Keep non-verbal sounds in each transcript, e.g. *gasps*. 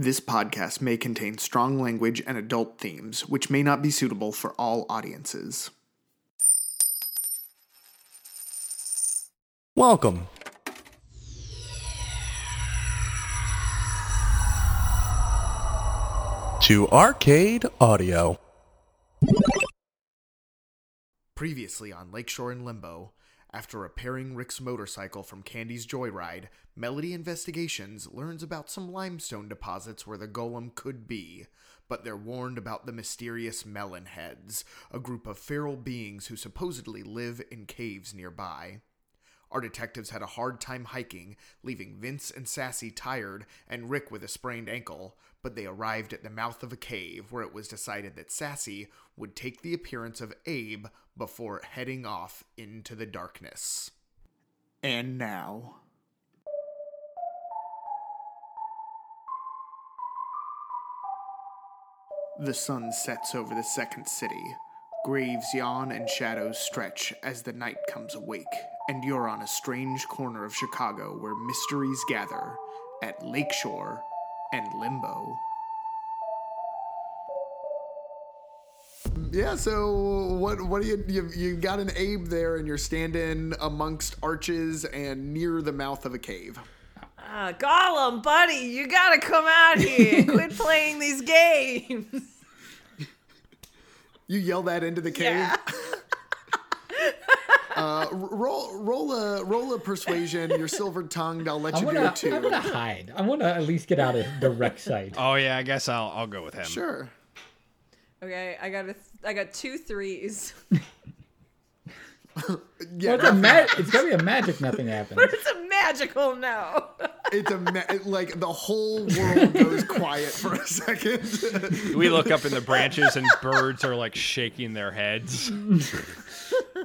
This podcast may contain strong language and adult themes, which may not be suitable for all audiences. Welcome. To Arcade Audio. Previously on Lakeshore and Limbo, after repairing Rick's motorcycle from Candy's Joyride, Melody Investigations learns about some limestone deposits where the golem could be, but they're warned about the mysterious Melon Heads, a group of feral beings who supposedly live in caves nearby. Our detectives had a hard time hiking, leaving Vince and Sassy tired and Rick with a sprained ankle, but they arrived at the mouth of a cave where it was decided that Sassy would take the appearance of Abe before heading off into the darkness. And now. The sun sets over the second city. Graves yawn and shadows stretch as the night comes awake, and you're on a strange corner of Chicago where mysteries gather at Lakeshore and Limbo. Yeah, so what what do you you you got an Abe there and you're standing amongst arches and near the mouth of a cave. Uh, golem, buddy, you gotta come out here. *laughs* Quit playing these games. You yell that into the cave. Yeah. Uh, roll roll a roll a persuasion. You're silver tongued. I'll let I'm you do gonna, it too. I'm gonna hide. I want to at least get out of direct sight. Oh yeah, I guess I'll I'll go with him. Sure. Okay, I got a th- I got two threes. *laughs* Yeah, Well, it's, a ma- it's gonna be a magic. Nothing happens. *laughs* it's a magical no. it's a ma- like the whole world goes quiet for a second. *laughs* We look up in the branches and birds are like shaking their heads.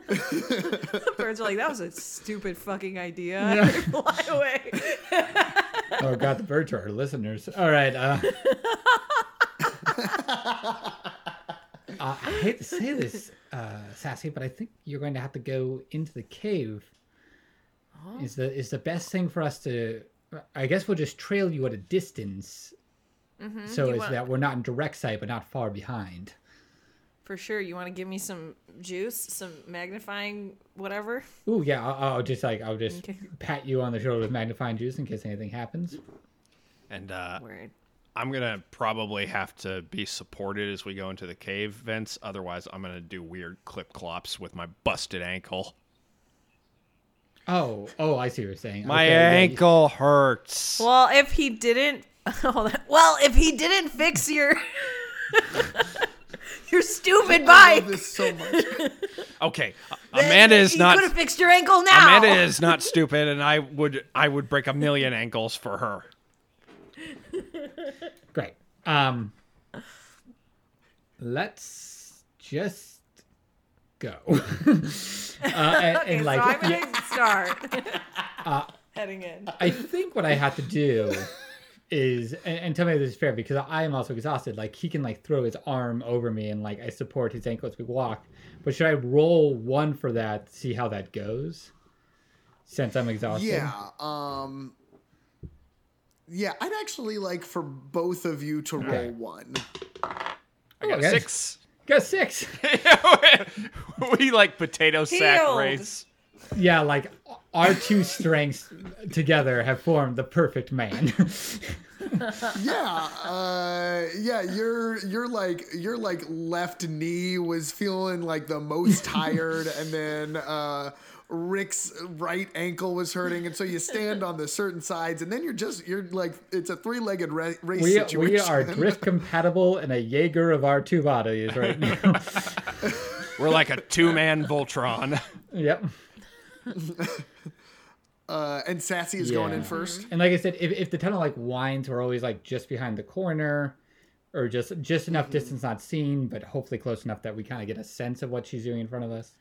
The *laughs* birds are like, that was a stupid fucking idea. They *laughs* Fly away. Oh god, the birds are our listeners. All right. Uh, *laughs* uh, I hate to say this, uh, Sassy, but I think you're going to have to go into the cave. Is the is the best thing for us to? I guess we'll just trail you at a distance, so You it's want- that we're not in direct sight, but not far behind. For sure. You want to give me some juice, some magnifying whatever? Ooh, yeah. I'll, I'll just like I'll just Okay. pat you on the shoulder with magnifying juice in case anything happens. And uh, Word. I'm gonna probably have to be supported as we go into the cave vents. Otherwise, I'm gonna do weird clip clops with my busted ankle. Oh, oh, I see what you're saying. My Okay, yeah, ankle hurts. Well, if he didn't, *laughs* oh, that- well, if he didn't fix your *laughs* your stupid I love this so much. *laughs* Okay, uh, Amanda is he not. could have fixed your ankle now. Amanda is not stupid, and I would I would break a million ankles for her. *laughs* Great. Um, let's just go. *laughs* uh, and, Okay, and like, so I'm yeah, gonna start heading in. I think what I have to do is, and, and tell me if this is fair, because I am also exhausted. Like he can like throw his arm over me, and like I support his ankle as we walk. But should I roll one for that? See how that goes. Since I'm exhausted. Yeah. Um. Yeah, I'd actually like for both of you to roll Okay. one. I got Okay. six. Got six. *laughs* *laughs* we like potato sack Healed. race. Yeah, like our two strengths together have formed the perfect man. *laughs* Yeah, uh, yeah. Your your like your like left knee was feeling like the most *laughs* tired, and then uh, Rick's right ankle was hurting, and so you stand on the certain sides, and then you're just you're like it's a three legged ra- race we, situation. we are drift compatible and a Jaeger of our two bodies right now. *laughs* We're like a two man Voltron. yep. *laughs* uh, and Sassy is going in first. And like I said, if, if the tunnel like winds, we're always like just behind the corner, or just just enough distance not seen, but hopefully close enough that we kind of get a sense of what she's doing in front of us.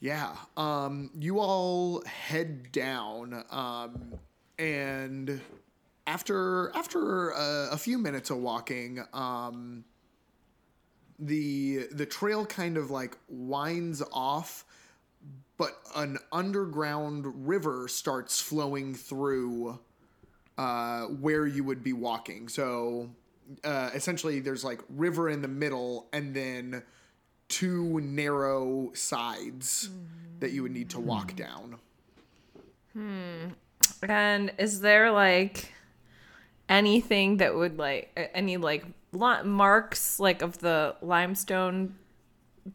Yeah. Um, you all head down, um, and after after uh, a few minutes of walking, um, the the trail kind of like winds off, but an underground river starts flowing through uh, where you would be walking. So uh, essentially, there's like river in the middle, and then two narrow sides that you would need to walk down. Hmm. And is there like anything that would like any like li- marks like of the limestone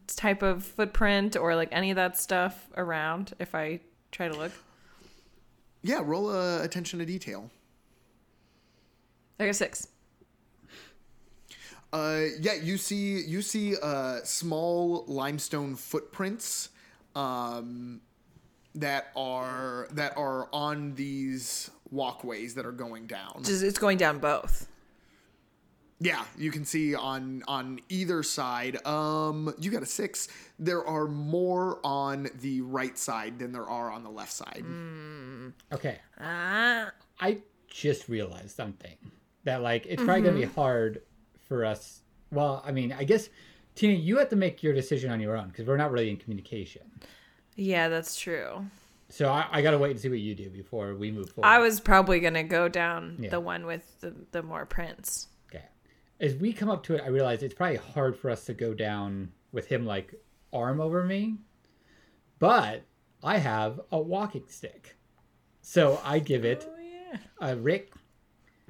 type of footprint or like any of that stuff around if I try to look? Yeah, roll a attention to detail. I got six. Uh, yeah, you see you see uh, small limestone footprints um, that are that are on these walkways that are going down. Just it's going down both. Yeah, you can see on on either side. Um, you got a six. There are more on the right side than there are on the left side. Okay. Ah, I just realized something that like it's probably gonna be hard for us. Well, I mean, I guess Tina, you have to make your decision on your own because we're not really in communication. yeah, that's true. So I, I gotta wait and see what you do before we move forward. I was probably gonna go down Yeah. the one with the, the more prints. Okay. As we come up to it, I realize it's probably hard for us to go down with him like arm over me. But I have a walking stick. So I give it uh, Rick,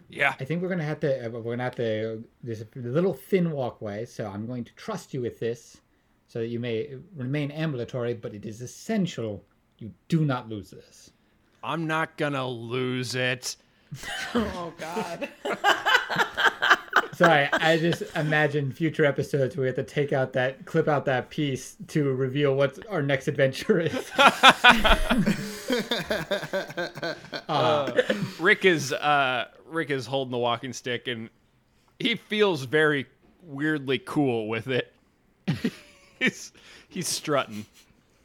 Yeah. I think we're gonna have to. uh, We're gonna have to. There's a little thin walkway, so I'm going to trust you with this, so that you may remain ambulatory. But it is essential you do not lose this. I'm not gonna lose it. *laughs* Oh God. *laughs* Sorry, I just imagine future episodes where we have to take out that clip out that piece to reveal what our next adventure is. *laughs* Rick is uh Rick is holding the walking stick and he feels very weirdly cool with it. *laughs* he's he's strutting.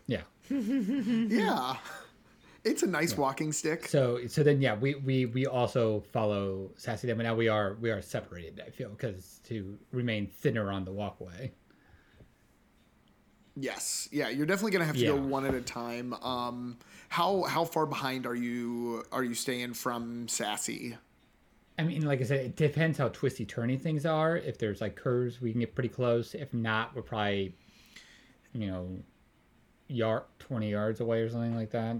yeah. *laughs* Yeah, it's a nice walking stick. So so then yeah, we we we also follow Sassy Dem, but now we are we are separated. I feel because to remain thinner on the walkway. Yes, yeah, you're definitely gonna have to go one at a time. Um, how how far behind are you are you staying from Sassy? I mean, like I said, it depends how twisty turny things are. If there's like curves, we can get pretty close. If not, we're probably, you know, yard twenty yards away or something like that.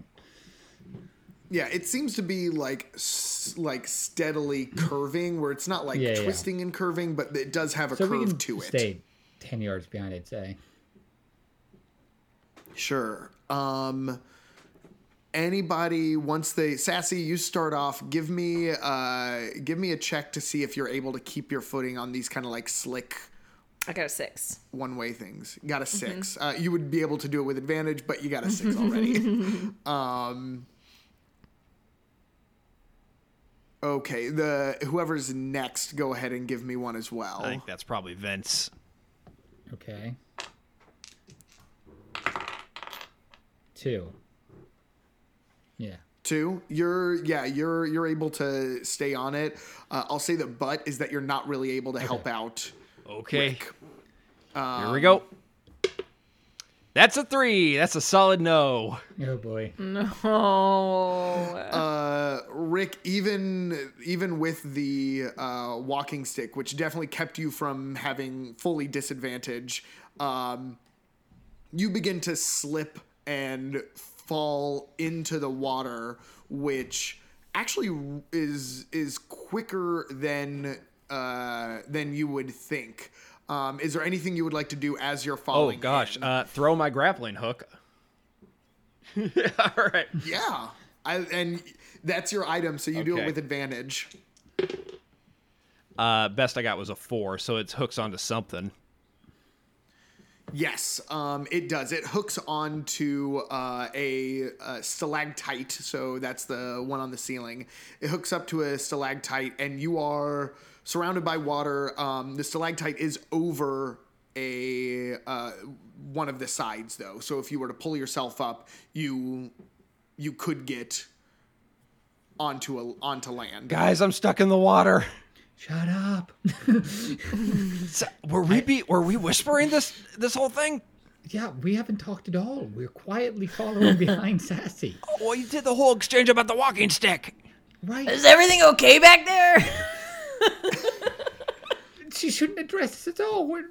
Yeah, it seems to be like like steadily curving, where it's not like Yeah, yeah. twisting and curving, but it does have a So curve to it. stay ten yards behind, I'd say. Sure. Um anybody once they sassy you start off give me uh give me a check to see if you're able to keep your footing on these kind of like slick I got a six. one way things got a 6 uh, you would be able to do it with advantage but you got a six already *laughs* um okay the whoever's next go ahead and give me one as well I think that's probably Vince. Okay. Two. Yeah. Two, you're yeah, you're you're able to stay on it. Uh, I'll say that, but is that you're not really able to help out. Okay. Here Um, we go. That's a three. That's a solid no. Oh boy. No. *laughs* Uh, Rick, even even with the uh, walking stick, which definitely kept you from having fully disadvantage, um, you begin to slip and fall into the water, which actually is is quicker than uh, than you would think. Um, is there anything you would like to do as you're Oh gosh. Uh, throw my grappling hook. *laughs* All right. yeah, I, and that's your item, so you do it with advantage. Uh, best I got was a four, so it hooks onto something. Yes, um, it does. It hooks onto uh, a, a stalactite, so that's the one on the ceiling. It hooks up to a stalactite, and you are surrounded by water. Um, the stalactite is over a uh, one of the sides, though. So if you were to pull yourself up, you you could get onto a onto land. Guys, I'm stuck in the water. Shut up. *laughs* So, were we be were we whispering this this whole thing? yeah, we haven't talked at all. We're quietly following *laughs* behind Sassy. Well, you did the whole exchange about the walking stick. Right. Is everything okay back there? *laughs* She shouldn't address us at all. We're,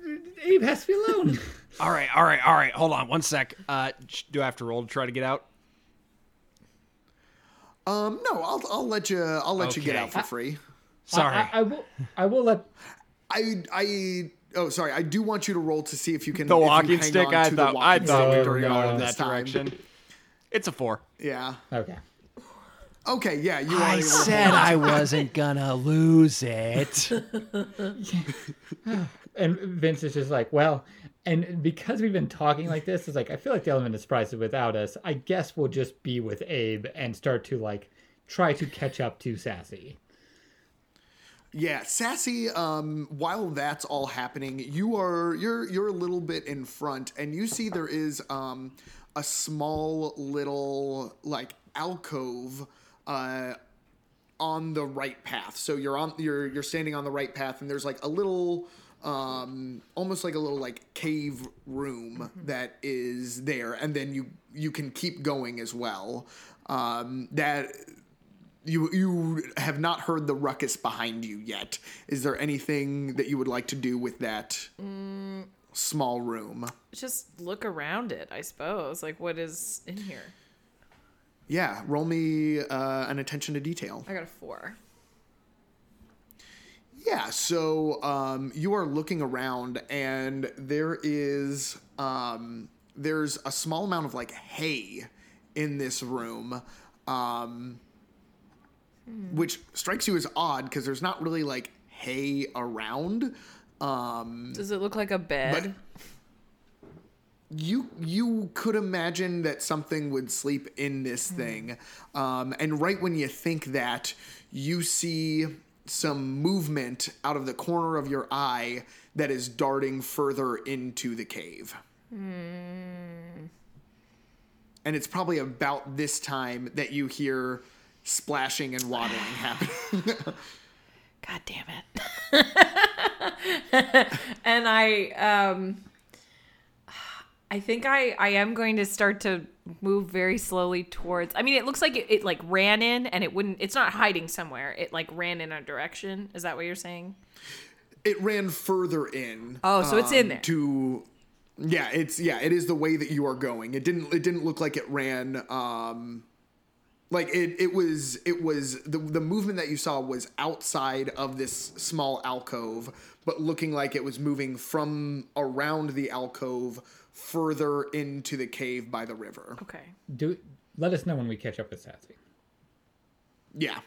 Abe has to be alone. *laughs* All right, all right, all right. Hold on one sec. Uh, do I have to roll to try to get out? Um, no, I'll I'll let you I'll let you get out for free. Sorry. I, I will. I will let. I I oh sorry, I do want you to roll to see if you can the walking stick. I thought I thought we stick were all going in that direction. It's a four. Yeah. Okay. Okay. Yeah. You are able to I wasn't gonna lose it. *laughs* And Vince is just like, well, and because we've been talking like this, it's like I feel like the element of surprise is without us. I guess we'll just be with Abe and start to like try to catch up to Sassy. Yeah, sassy. Um, while that's all happening, you are you're you're a little bit in front, and you see there is um a small little like alcove uh on the right path. So you're on you're you're standing on the right path, and there's like a little um almost like a little like cave room that is there, and then you you can keep going as well. Um, that you you have not heard the ruckus behind you yet. Is there anything that you would like to do with that small room? Just look around it, I suppose. Like, what is in here? Yeah, roll me uh, an attention to detail. I got a four. Yeah, so um, you are looking around, and there is um, there's a small amount of like hay in this room, um, which strikes you as odd because there's not really like hay around. Um, Does it look like a bed? You you could imagine that something would sleep in this thing. Um, and right when you think that you see some movement out of the corner of your eye that is darting further into the cave. And it's probably about this time that you hear splashing and waddling *sighs* happening God damn it. *laughs* and I um I think I I am going to start to move very slowly towards I mean it looks like it, it like ran in and it wouldn't it's not hiding somewhere. It like ran in a direction. Is that what you're saying? it ran further in Oh, so it's in there. to yeah it's yeah it is the way that you are going it didn't it didn't look like it ran um like it it was it was the the movement that you saw was outside of this small alcove but looking like it was moving from around the alcove further into the cave by the river Okay. Do let us know when we catch up with Sassy. yeah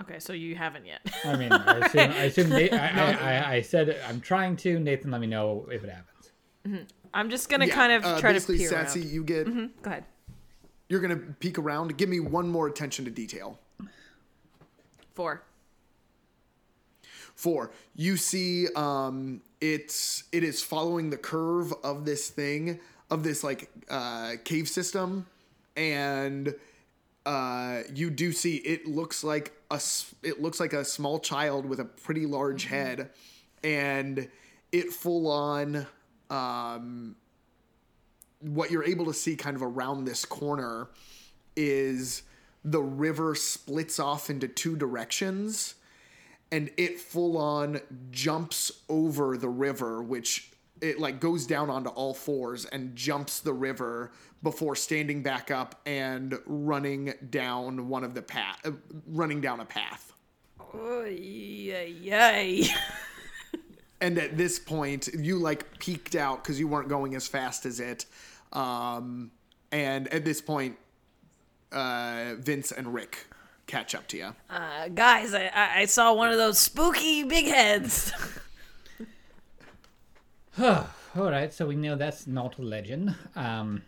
Okay, so you haven't yet. I mean, I assume, I, assume Na- I, *laughs* I, I, I said I'm trying to. Nathan, let me know if it happens. I'm just gonna yeah. kind of uh, try to basically peer sassy around. you get Go ahead. you're gonna peek around give me one more attention to detail Four. Four, you see, um, it's it is following the curve of this thing of this like uh, cave system, and uh, you do see it looks like a it looks like a small child with a pretty large head, and it full on. Um, what you're able to see kind of around this corner is the river splits off into two directions and it full on jumps over the river which it like goes down onto all fours and jumps the river before standing back up and running down one of the path uh, running down a path Oh, yay, yay. *laughs* and at this point you like peeked out because you weren't going as fast as it um, and at this point uh, vince and rick catch up to you Uh, guys, I, I I saw one of those spooky big heads. *laughs* *sighs* All right, so we know that's not a legend. Um,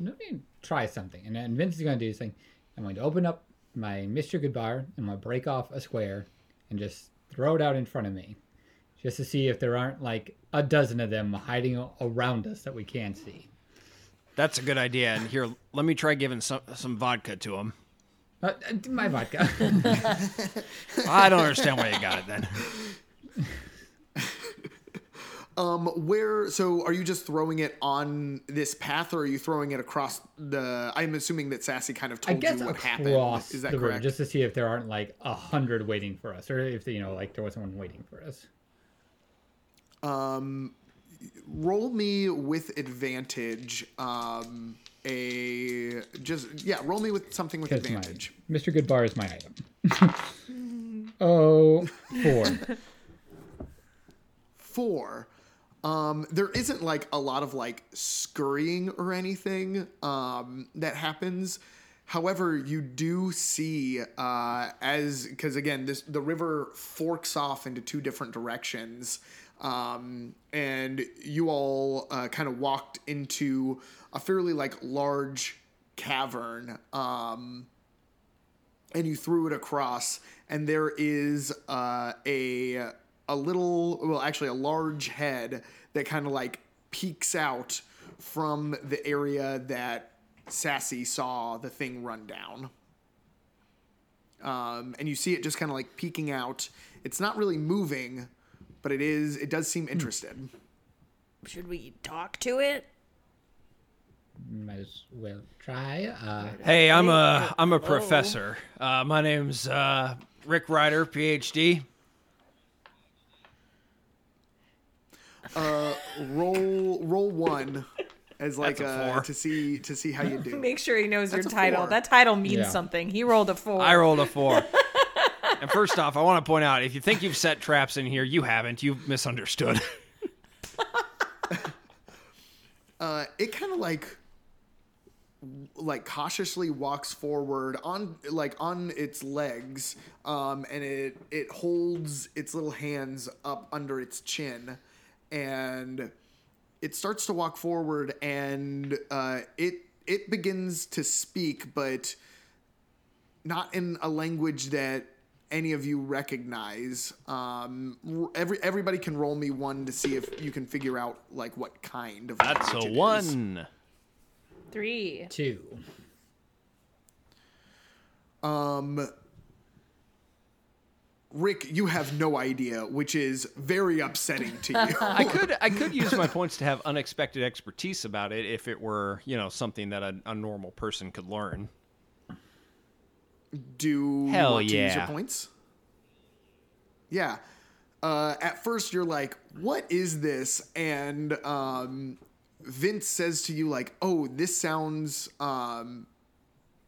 let me try something. And then Vince is going to do this thing. I'm going to open up my Mr. Goodbar and I'm going to break off a square and just throw it out in front of me, just to see if there aren't like a dozen of them hiding around us that we can't see. That's a good idea. And here, let me try giving some some vodka to him. Uh, uh, my vodka. *laughs* I don't understand why you got it then. *laughs* Um, where? So, are you just throwing it on this path, or are you throwing it across the? I'm assuming that Sassy kind of I told guess you what happened. Is that the river, correct? just to see if there aren't like a hundred waiting for us, or if you know, like there was someone waiting for us. Um, roll me with advantage. Um, a just yeah, roll me with something with That's my advantage. Mr. Goodbar is my item. *laughs* oh, four. *laughs* Four. Um, there isn't like a lot of like scurrying or anything um, that happens. However, you do see uh, as because again, this the river forks off into two different directions, um, and you all uh, kind of walked into a fairly like large cavern. Um, and you threw it across and there is uh, a a little well actually a large head that kind of like peeks out from the area that sassy saw the thing run down um, and you see it just kind of like peeking out it's not really moving but it is it does seem interested Should we talk to it? Might as well try. Uh, Hey, I'm a I'm a professor. Uh, my name's uh, Rick Ryder, PhD. roll roll one as like That's a uh, four. to see to see how you do *laughs* Make sure he knows That's your a title. four. That title means Yeah. something. He rolled a four. I rolled a four. *laughs* and first off, I want to point out if you think you've set traps in here, you haven't. You've misunderstood. *laughs* uh, it kind of like like cautiously walks forward on like on its legs um and it it holds its little hands up under its chin and it starts to walk forward and uh it it begins to speak but not in a language that any of you recognize um every everybody can roll me one to see if you can figure out like what kind of That's language a it is. one. Three. two. Um, Rick, you have no idea, which is very upsetting to you. *laughs* I could I could use my points to have unexpected expertise about it if it were you know something that a, a normal person could learn. Do Hell you want to use your yeah. points? Yeah. Uh, at first, you're like, "What is this?" And um, Vince says to you, "Like, oh, this sounds um,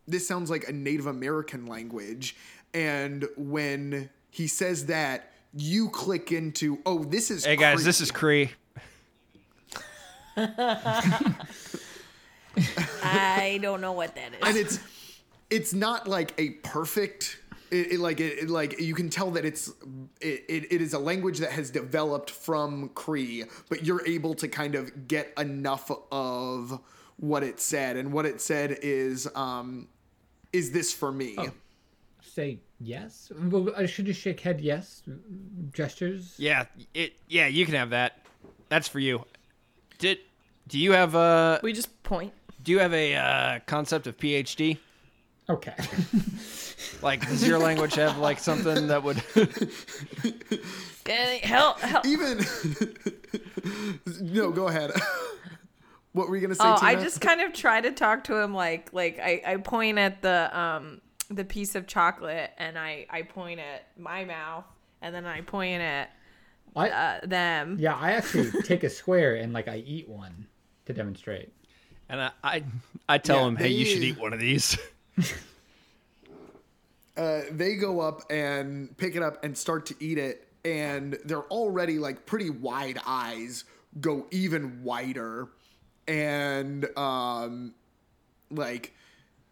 this sounds like a Native American language." And when he says that, you click into, "Oh, this is." Hey guys, Cree." this is Cree. *laughs* I don't know what that is. and it's it's not like a perfect it, it- like it, it- like you can tell that it's it, it, it is a language that has developed from Cree, but you're able to kind of get enough of what it said, and what it said is um is this for me? Say yes. Well, I should just shake head yes. Gestures. Yeah, it yeah you can have that. That's for you. Did do you have a we just point. do you have a uh, concept of PhD? Okay. *laughs* Like, does your language have like something that would? *laughs* Help! Help! Even *laughs* no, go ahead. what were you gonna say? Oh, I just kind of try to talk to him like like I, I point at the um the piece of chocolate and I I point at my mouth and then I point at I, uh, them. yeah, I actually take a square and like I eat one to demonstrate. And I I, I tell Yeah, him, hey, you should eat one of these. *laughs* uh, they go up and pick it up and start to eat it, and they're already like pretty wide eyes go even wider, and um, like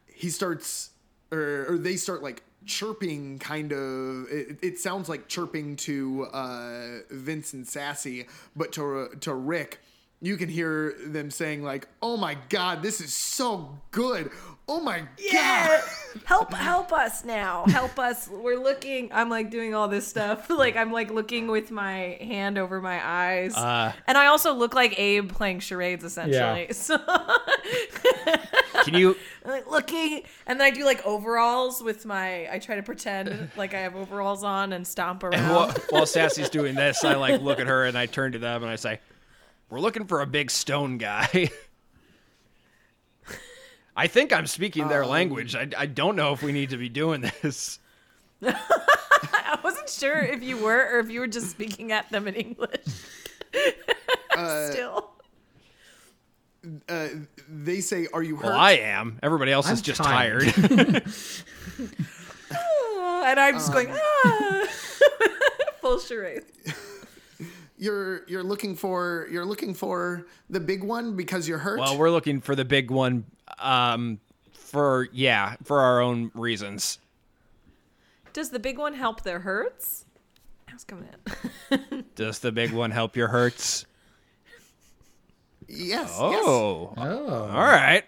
he starts or, or they start like chirping kind of it, it sounds like chirping to uh Vince and Sassy but to to Rick you can hear them saying like, "Oh my god, this is so good! Oh my Yeah. god!" help help us now. Help us. We're looking. I'm like doing all this stuff. *laughs* Like I'm like looking with my hand over my eyes. Uh, and I also look like Abe playing charades essentially. So *laughs* can you? I'm, like looking and then I do like overalls with my I try to pretend like I have overalls on and stomp around. While, while *laughs* Sassy's doing this, I like look at her and I turn to them and I say, "We're looking for a big stone guy." *laughs* I think I'm speaking their language. I, I don't know if we need to be doing this. *laughs* I wasn't sure if you were or if you were just speaking at them in English. *laughs* Still. Uh, they say, "Are you hurt?" Well, I am. Everybody else is I'm just tired. tired. And I'm just going, ah. Full charade. You're you're looking for you're looking for the big one because you're hurt. well, we're looking for the big one. Um, for yeah, for our own reasons. Does the big one help their hurts? How's coming in? Does the big one help your hurts? yes. yes. Oh, Oh, all right.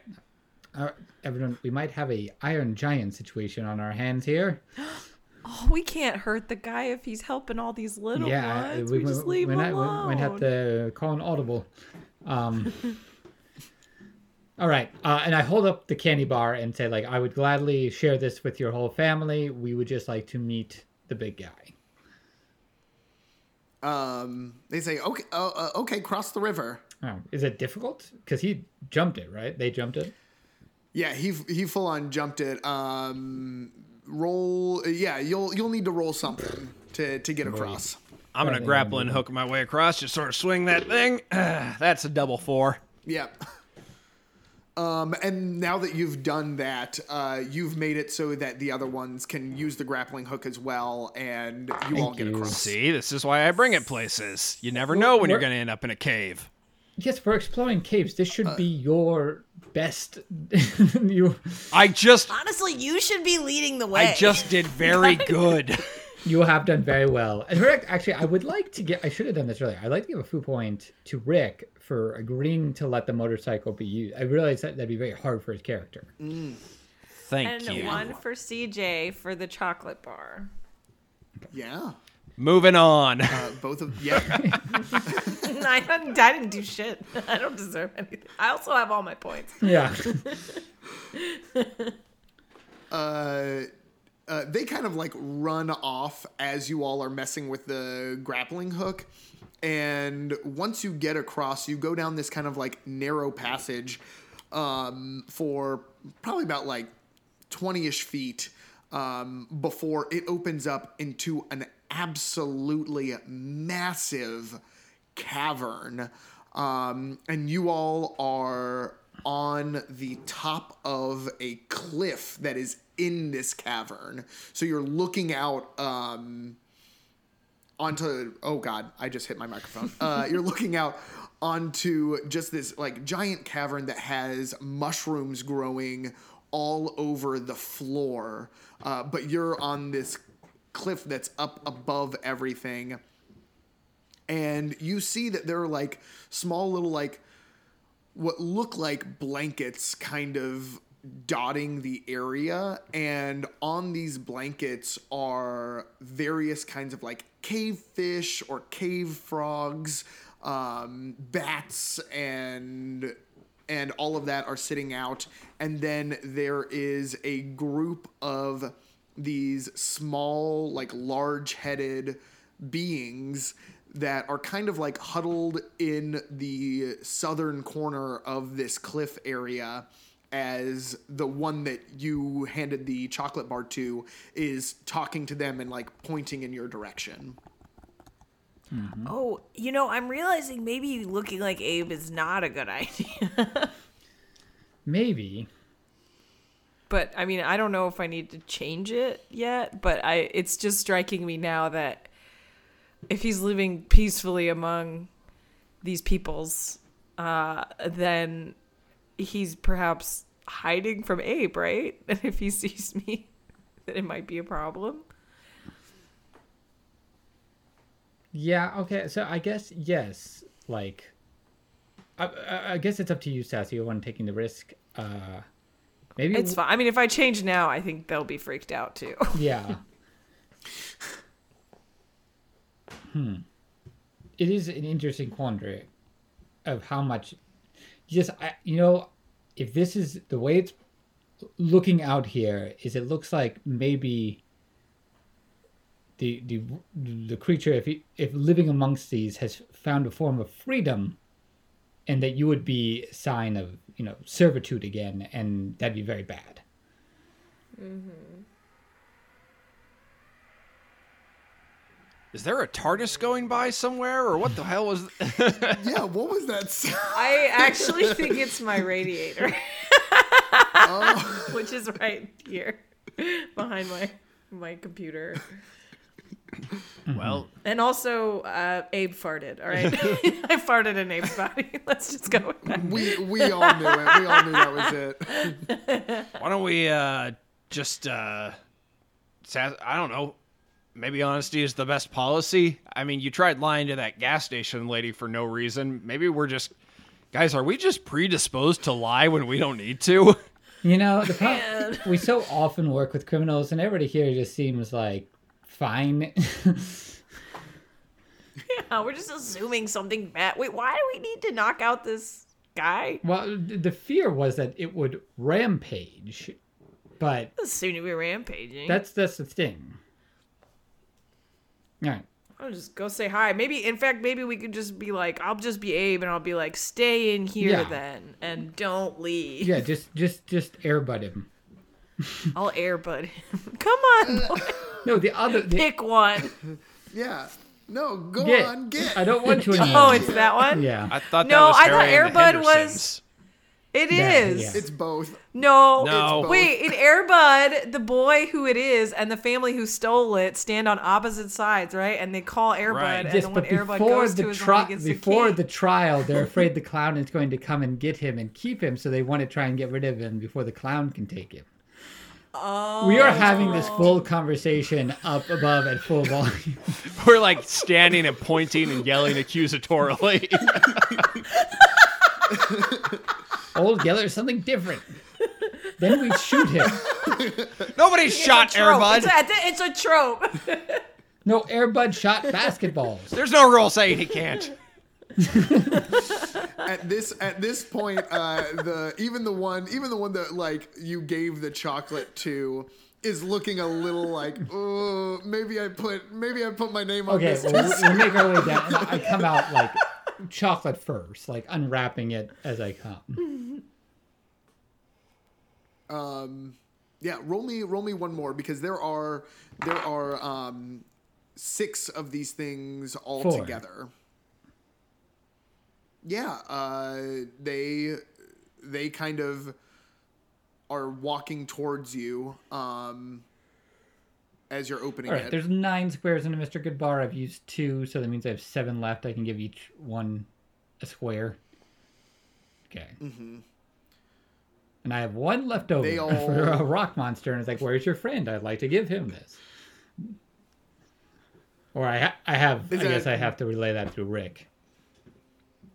uh, everyone, we might have a Iron Giant situation on our hands here. *gasps* *gasps* Oh, we can't hurt the guy if he's helping all these little yeah, ones. We, just leave him might, alone. we might have to call an audible. Um, *laughs* all right, uh, and I hold up the candy bar and say, like, I would gladly share this with your whole family. We would just like to meet the big guy. Um, they say, "Okay, uh, uh, okay, cross the river." Oh, is it difficult? Because he jumped it, right? They jumped it. Yeah, he he full on jumped it. Um, roll. Yeah, you'll you'll need to roll something to to get across. I'm gonna Right, grapple and and hook my way across, just sort of swing that thing. *clears throat* That's a double four. Yep. *laughs* Um, and now that you've done that, uh, you've made it so that the other ones can use the grappling hook as well, and you all Thank get you. across. See, this is why I bring it places. You never know when you're we're- gonna end up in a cave. Yes, we're exploring caves, this should be your best. *laughs* you I just, Honestly, you should be leading the way. I just did *laughs* very good. *laughs* you have done very well. And Rick, actually, I would like to get. I should have done this earlier. I'd like to give a foo point to Rick for agreeing to let the motorcycle be used. I realize that that'd be very hard for his character. Mm. Thank and you. And one for CJ for the chocolate bar. Yeah. Moving on. Uh, both of yeah. *laughs* I, didn't, I didn't do shit. *laughs* I don't deserve anything. I also have all my points. Yeah. *laughs* uh, uh, they kind of like run off as you all are messing with the grappling hook. And once you get across, you go down this kind of like narrow passage um, for probably about like 20 ish feet um, before it opens up into an absolutely massive cavern. Um, and you all are on the top of a cliff that is in this cavern. So you're looking out um, onto. Oh, God, I just hit my microphone. Uh, *laughs* you're looking out onto just this like giant cavern that has mushrooms growing all over the floor. Uh, but you're on this cliff that's up above everything. And you see that there are like small little like what look like blankets kind of dotting the area. And on these blankets are various kinds of like cave fish or cave frogs um, bats and and all of that are sitting out. And then there is a group of these small like large headed beings that are kind of like huddled in the southern corner of this cliff area as the one that you handed the chocolate bar to is talking to them and like pointing in your direction. Mm-hmm. Oh, you know, I'm realizing maybe looking like Abe is not a good *laughs* idea. Maybe. But I mean, I don't know if I need to change it yet, but I it's just striking me now that if he's living peacefully among these peoples, uh, then he's perhaps hiding from Abe, right? *laughs* And if he sees me, *laughs* then it might be a problem. Yeah, okay. So I guess yes, like I, I, guess it's up to you, Sassy. Want taking the risk. Uh, maybe It's fine. I mean, if I change now, I think they'll be freaked out too. *laughs* Yeah. hmm. It is an interesting quandary of how much. Just I, you know, if this is the way it's looking out here, is it looks like maybe the the the creature, if he, if living amongst these, has found a form of freedom, and that you would be a sign of you know servitude again, and that'd be very bad. Mm-hmm. Is there a TARDIS going by somewhere, or what the hell was? *laughs* Yeah, what was that sound? I actually think it's my radiator, *laughs* *laughs* oh. which is right here behind my my computer. *laughs* well, And also, uh, Abe farted. All right, *laughs* *laughs* I farted in Abe's body. Let's just go with that. We we all knew it. We all knew that was it. why don't we uh just uh, sa- I don't know. Maybe honesty is the best policy. I mean, you tried lying to that gas station lady for no reason. Maybe we're just guys. Are we just predisposed to lie when we don't need to? You know, the pro- we so often work with criminals, and everybody here just seems like fine. Yeah, *laughs* *laughs* we're just assuming something bad. Wait, why do we need to knock out this guy? well, the fear was that it would rampage, but Soon to be rampaging. that's that's the thing. All right. I'll just go say hi. Maybe, in fact, maybe we could just be like, I'll just be Abe, and I'll be like, stay in here Yeah. then, and don't leave. Yeah, just just just airbud him. *laughs* I'll airbud him. Come on, boy. No, the other the, pick one. *laughs* Yeah. No, go get. on, get. I don't want you *laughs* Oh, it's that one. yeah. I thought No, that was I thought Harry and the Airbud was- Hendersons. It Yeah, yeah. It's both. No. No. both. Wait, in Airbud, the boy who it is and the family who stole it stand on opposite sides, right? And they call Airbud, Right. and Yes, the one but Airbud before goes the to is tri- one who the before the trial, they're afraid the clown is going to come and get him and keep him, so they want to try and get rid of him before the clown can take him. Oh. We are oh, having this full conversation up above at full volume. *laughs* We're like standing and pointing and yelling accusatorily. *laughs* Old Yeller is something different. Then we shoot him. Nobody It's shot a trope. Airbud. It's a, it's a trope. No, Airbud shot basketballs. There's no rule saying he can't. *laughs* At this at this point, uh, the even the one even the one that like you gave the chocolate to is looking a little like, oh, maybe I put maybe I put my name on Okay, this. well, we, we make our way down, and *laughs* I come out like chocolate first, like unwrapping it as I come. Um, yeah, roll me roll me one more because there are there are um, six of these things all Four. together. Yeah, uh, they they kind of are walking towards you um, as you're opening All right, it. there's nine squares in a Mr. Goodbar. I've used two, so that means I have seven left. I can give each one a square. Okay. Mm-hmm. And I have one left over They *laughs* for all- a rock monster, and it's like, "Where's your friend? I'd like to give him this." Or I, ha- I have. Is I guess I have to relay that through Rick.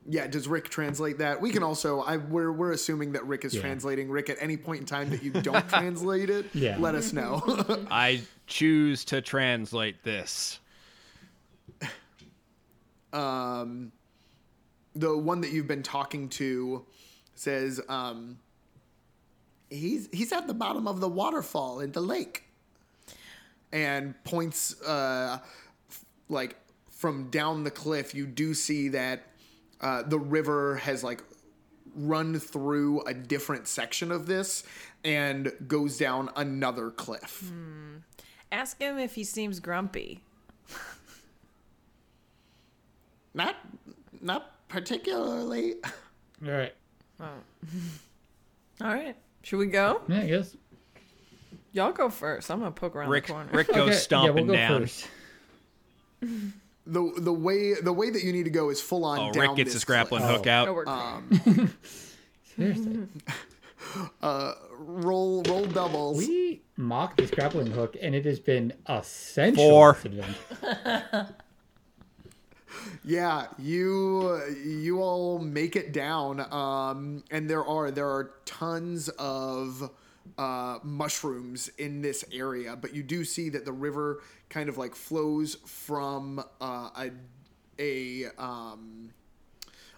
Yeah, does Rick translate that? We can also. I we're we're assuming that Rick is Yeah. translating. Rick, at any point in time that you don't *laughs* translate it, Yeah. let us know. *laughs* I choose to translate this. um, the one that you've been talking to says um, he's he's at the bottom of the waterfall in the lake, and points uh, f- like from down the cliff. You do see that uh, the river has like run through a different section of this and goes down another cliff. Ask him if he seems grumpy. *laughs* Not not particularly. *laughs* All right. *laughs* All right. Should we go? Yeah, I guess. Y'all go first. I'm gonna poke around Rick the corner. Rick goes Okay, yeah, stomping we'll go down. First. the the way the way that you need to go is full on. Oh, down Rick gets this his grappling hook out. Oh, we're *laughs* Seriously. *laughs* Roll roll doubles. We mocked this grappling hook, and it has been essential. Four. *laughs* Yeah, you you all make it down, um, and there are there are tons of uh, mushrooms in this area, but you do see that the river kind of like flows from uh, a a um,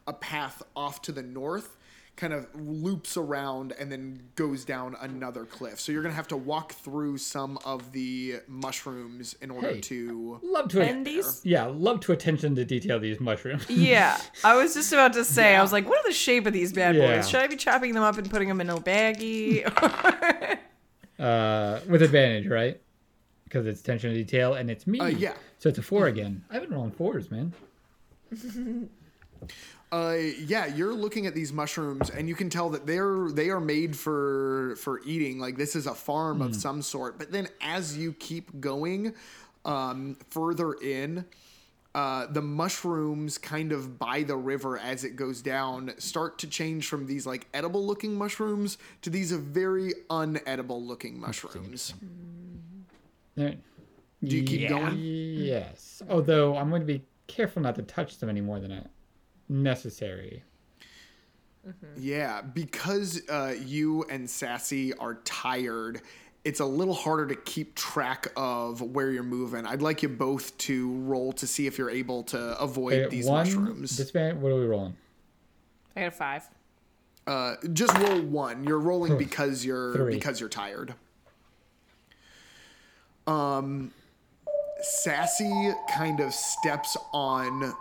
a path off to the north, kind of loops around and then goes down another cliff. So you're gonna have to walk through some of the mushrooms in order Hey. to. Love to And these yeah, love to attention to detail these mushrooms. *laughs* Yeah, I was just about to say. I was like, "What are the shape of these bad Yeah. boys? Should I be chopping them up and putting them in a baggie?" *laughs* uh, with advantage, right? Because it's attention to detail and it's me. Uh, yeah. So it's a four again. I've been rolling fours, man. *laughs* Uh, yeah, you're looking at these mushrooms, and you can tell that they're they are made for for eating. Like this is a farm of some sort. But then, as you keep going um, further in, uh, the mushrooms kind of by the river as it goes down start to change from these like edible looking mushrooms to these very unedible looking mushrooms. Do you keep going? Yes. Although I'm going to be careful not to touch them any more than I necessary. Yeah, because uh, you and Sassy are tired, it's a little harder to keep track of where you're moving. I'd like you both to roll to see if you're able to avoid Okay, these one mushrooms. disadvantage- What are we rolling? I got a five. Uh, just roll one. You're rolling because you're Three. because you're tired. Um, Sassy kind of steps on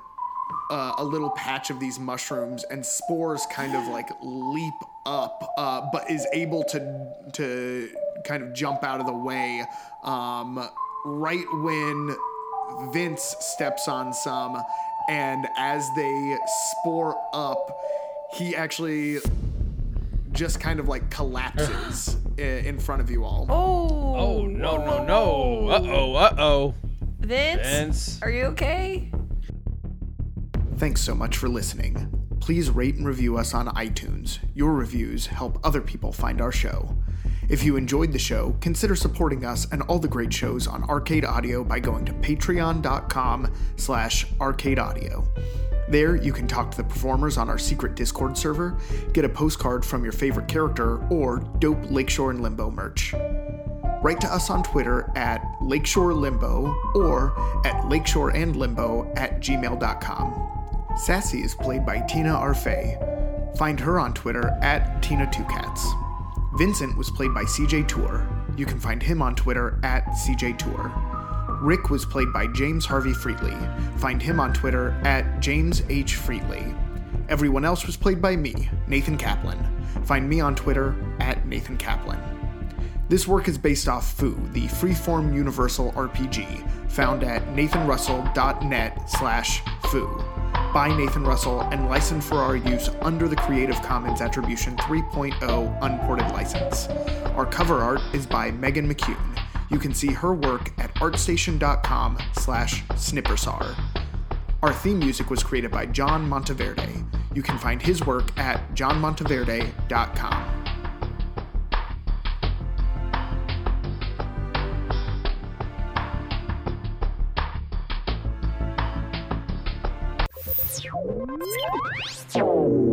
uh, a little patch of these mushrooms, and spores kind of like leap up, uh, but is able to to kind of jump out of the way. Um, right when Vince steps on some, and as they spore up, he actually just kind of like collapses *gasps* in front of you all. Oh, Oh no no no! Uh oh uh oh! Vince, Vince. are you okay? Thanks so much for listening. Please rate and review us on iTunes. Your reviews help other people find our show. If you enjoyed the show, consider supporting us and all the great shows on Arcade Audio by going to patreon.com slash arcadeaudio. There, you can talk to the performers on our secret Discord server, get a postcard from your favorite character, or dope Lakeshore and Limbo merch. Write to us on Twitter at Lakeshore Limbo or at lakeshoreandlimbo at gmail.com. Sassy is played by Tina Arfey. Find her on Twitter at Tina2Cats. Vincent was played by CJ Tour. You can find him on Twitter at CJ Tour. Rick was played by James Harvey Freetley. Find him on Twitter at James H. Freetley. Everyone else was played by me, Nathan Kaplan. Find me on Twitter at Nathan Kaplan. This work is based off Foo, the freeform universal RPG, found at nathanrussell.net slash foo. By Nathan Russell and licensed for our use under the Creative Commons Attribution 3.0 unported license. Our cover art is by Megan McCune. You can see her work at artstation.com slash snippersar. Our theme music was created by John Monteverde. You can find his work at johnmonteverde.com.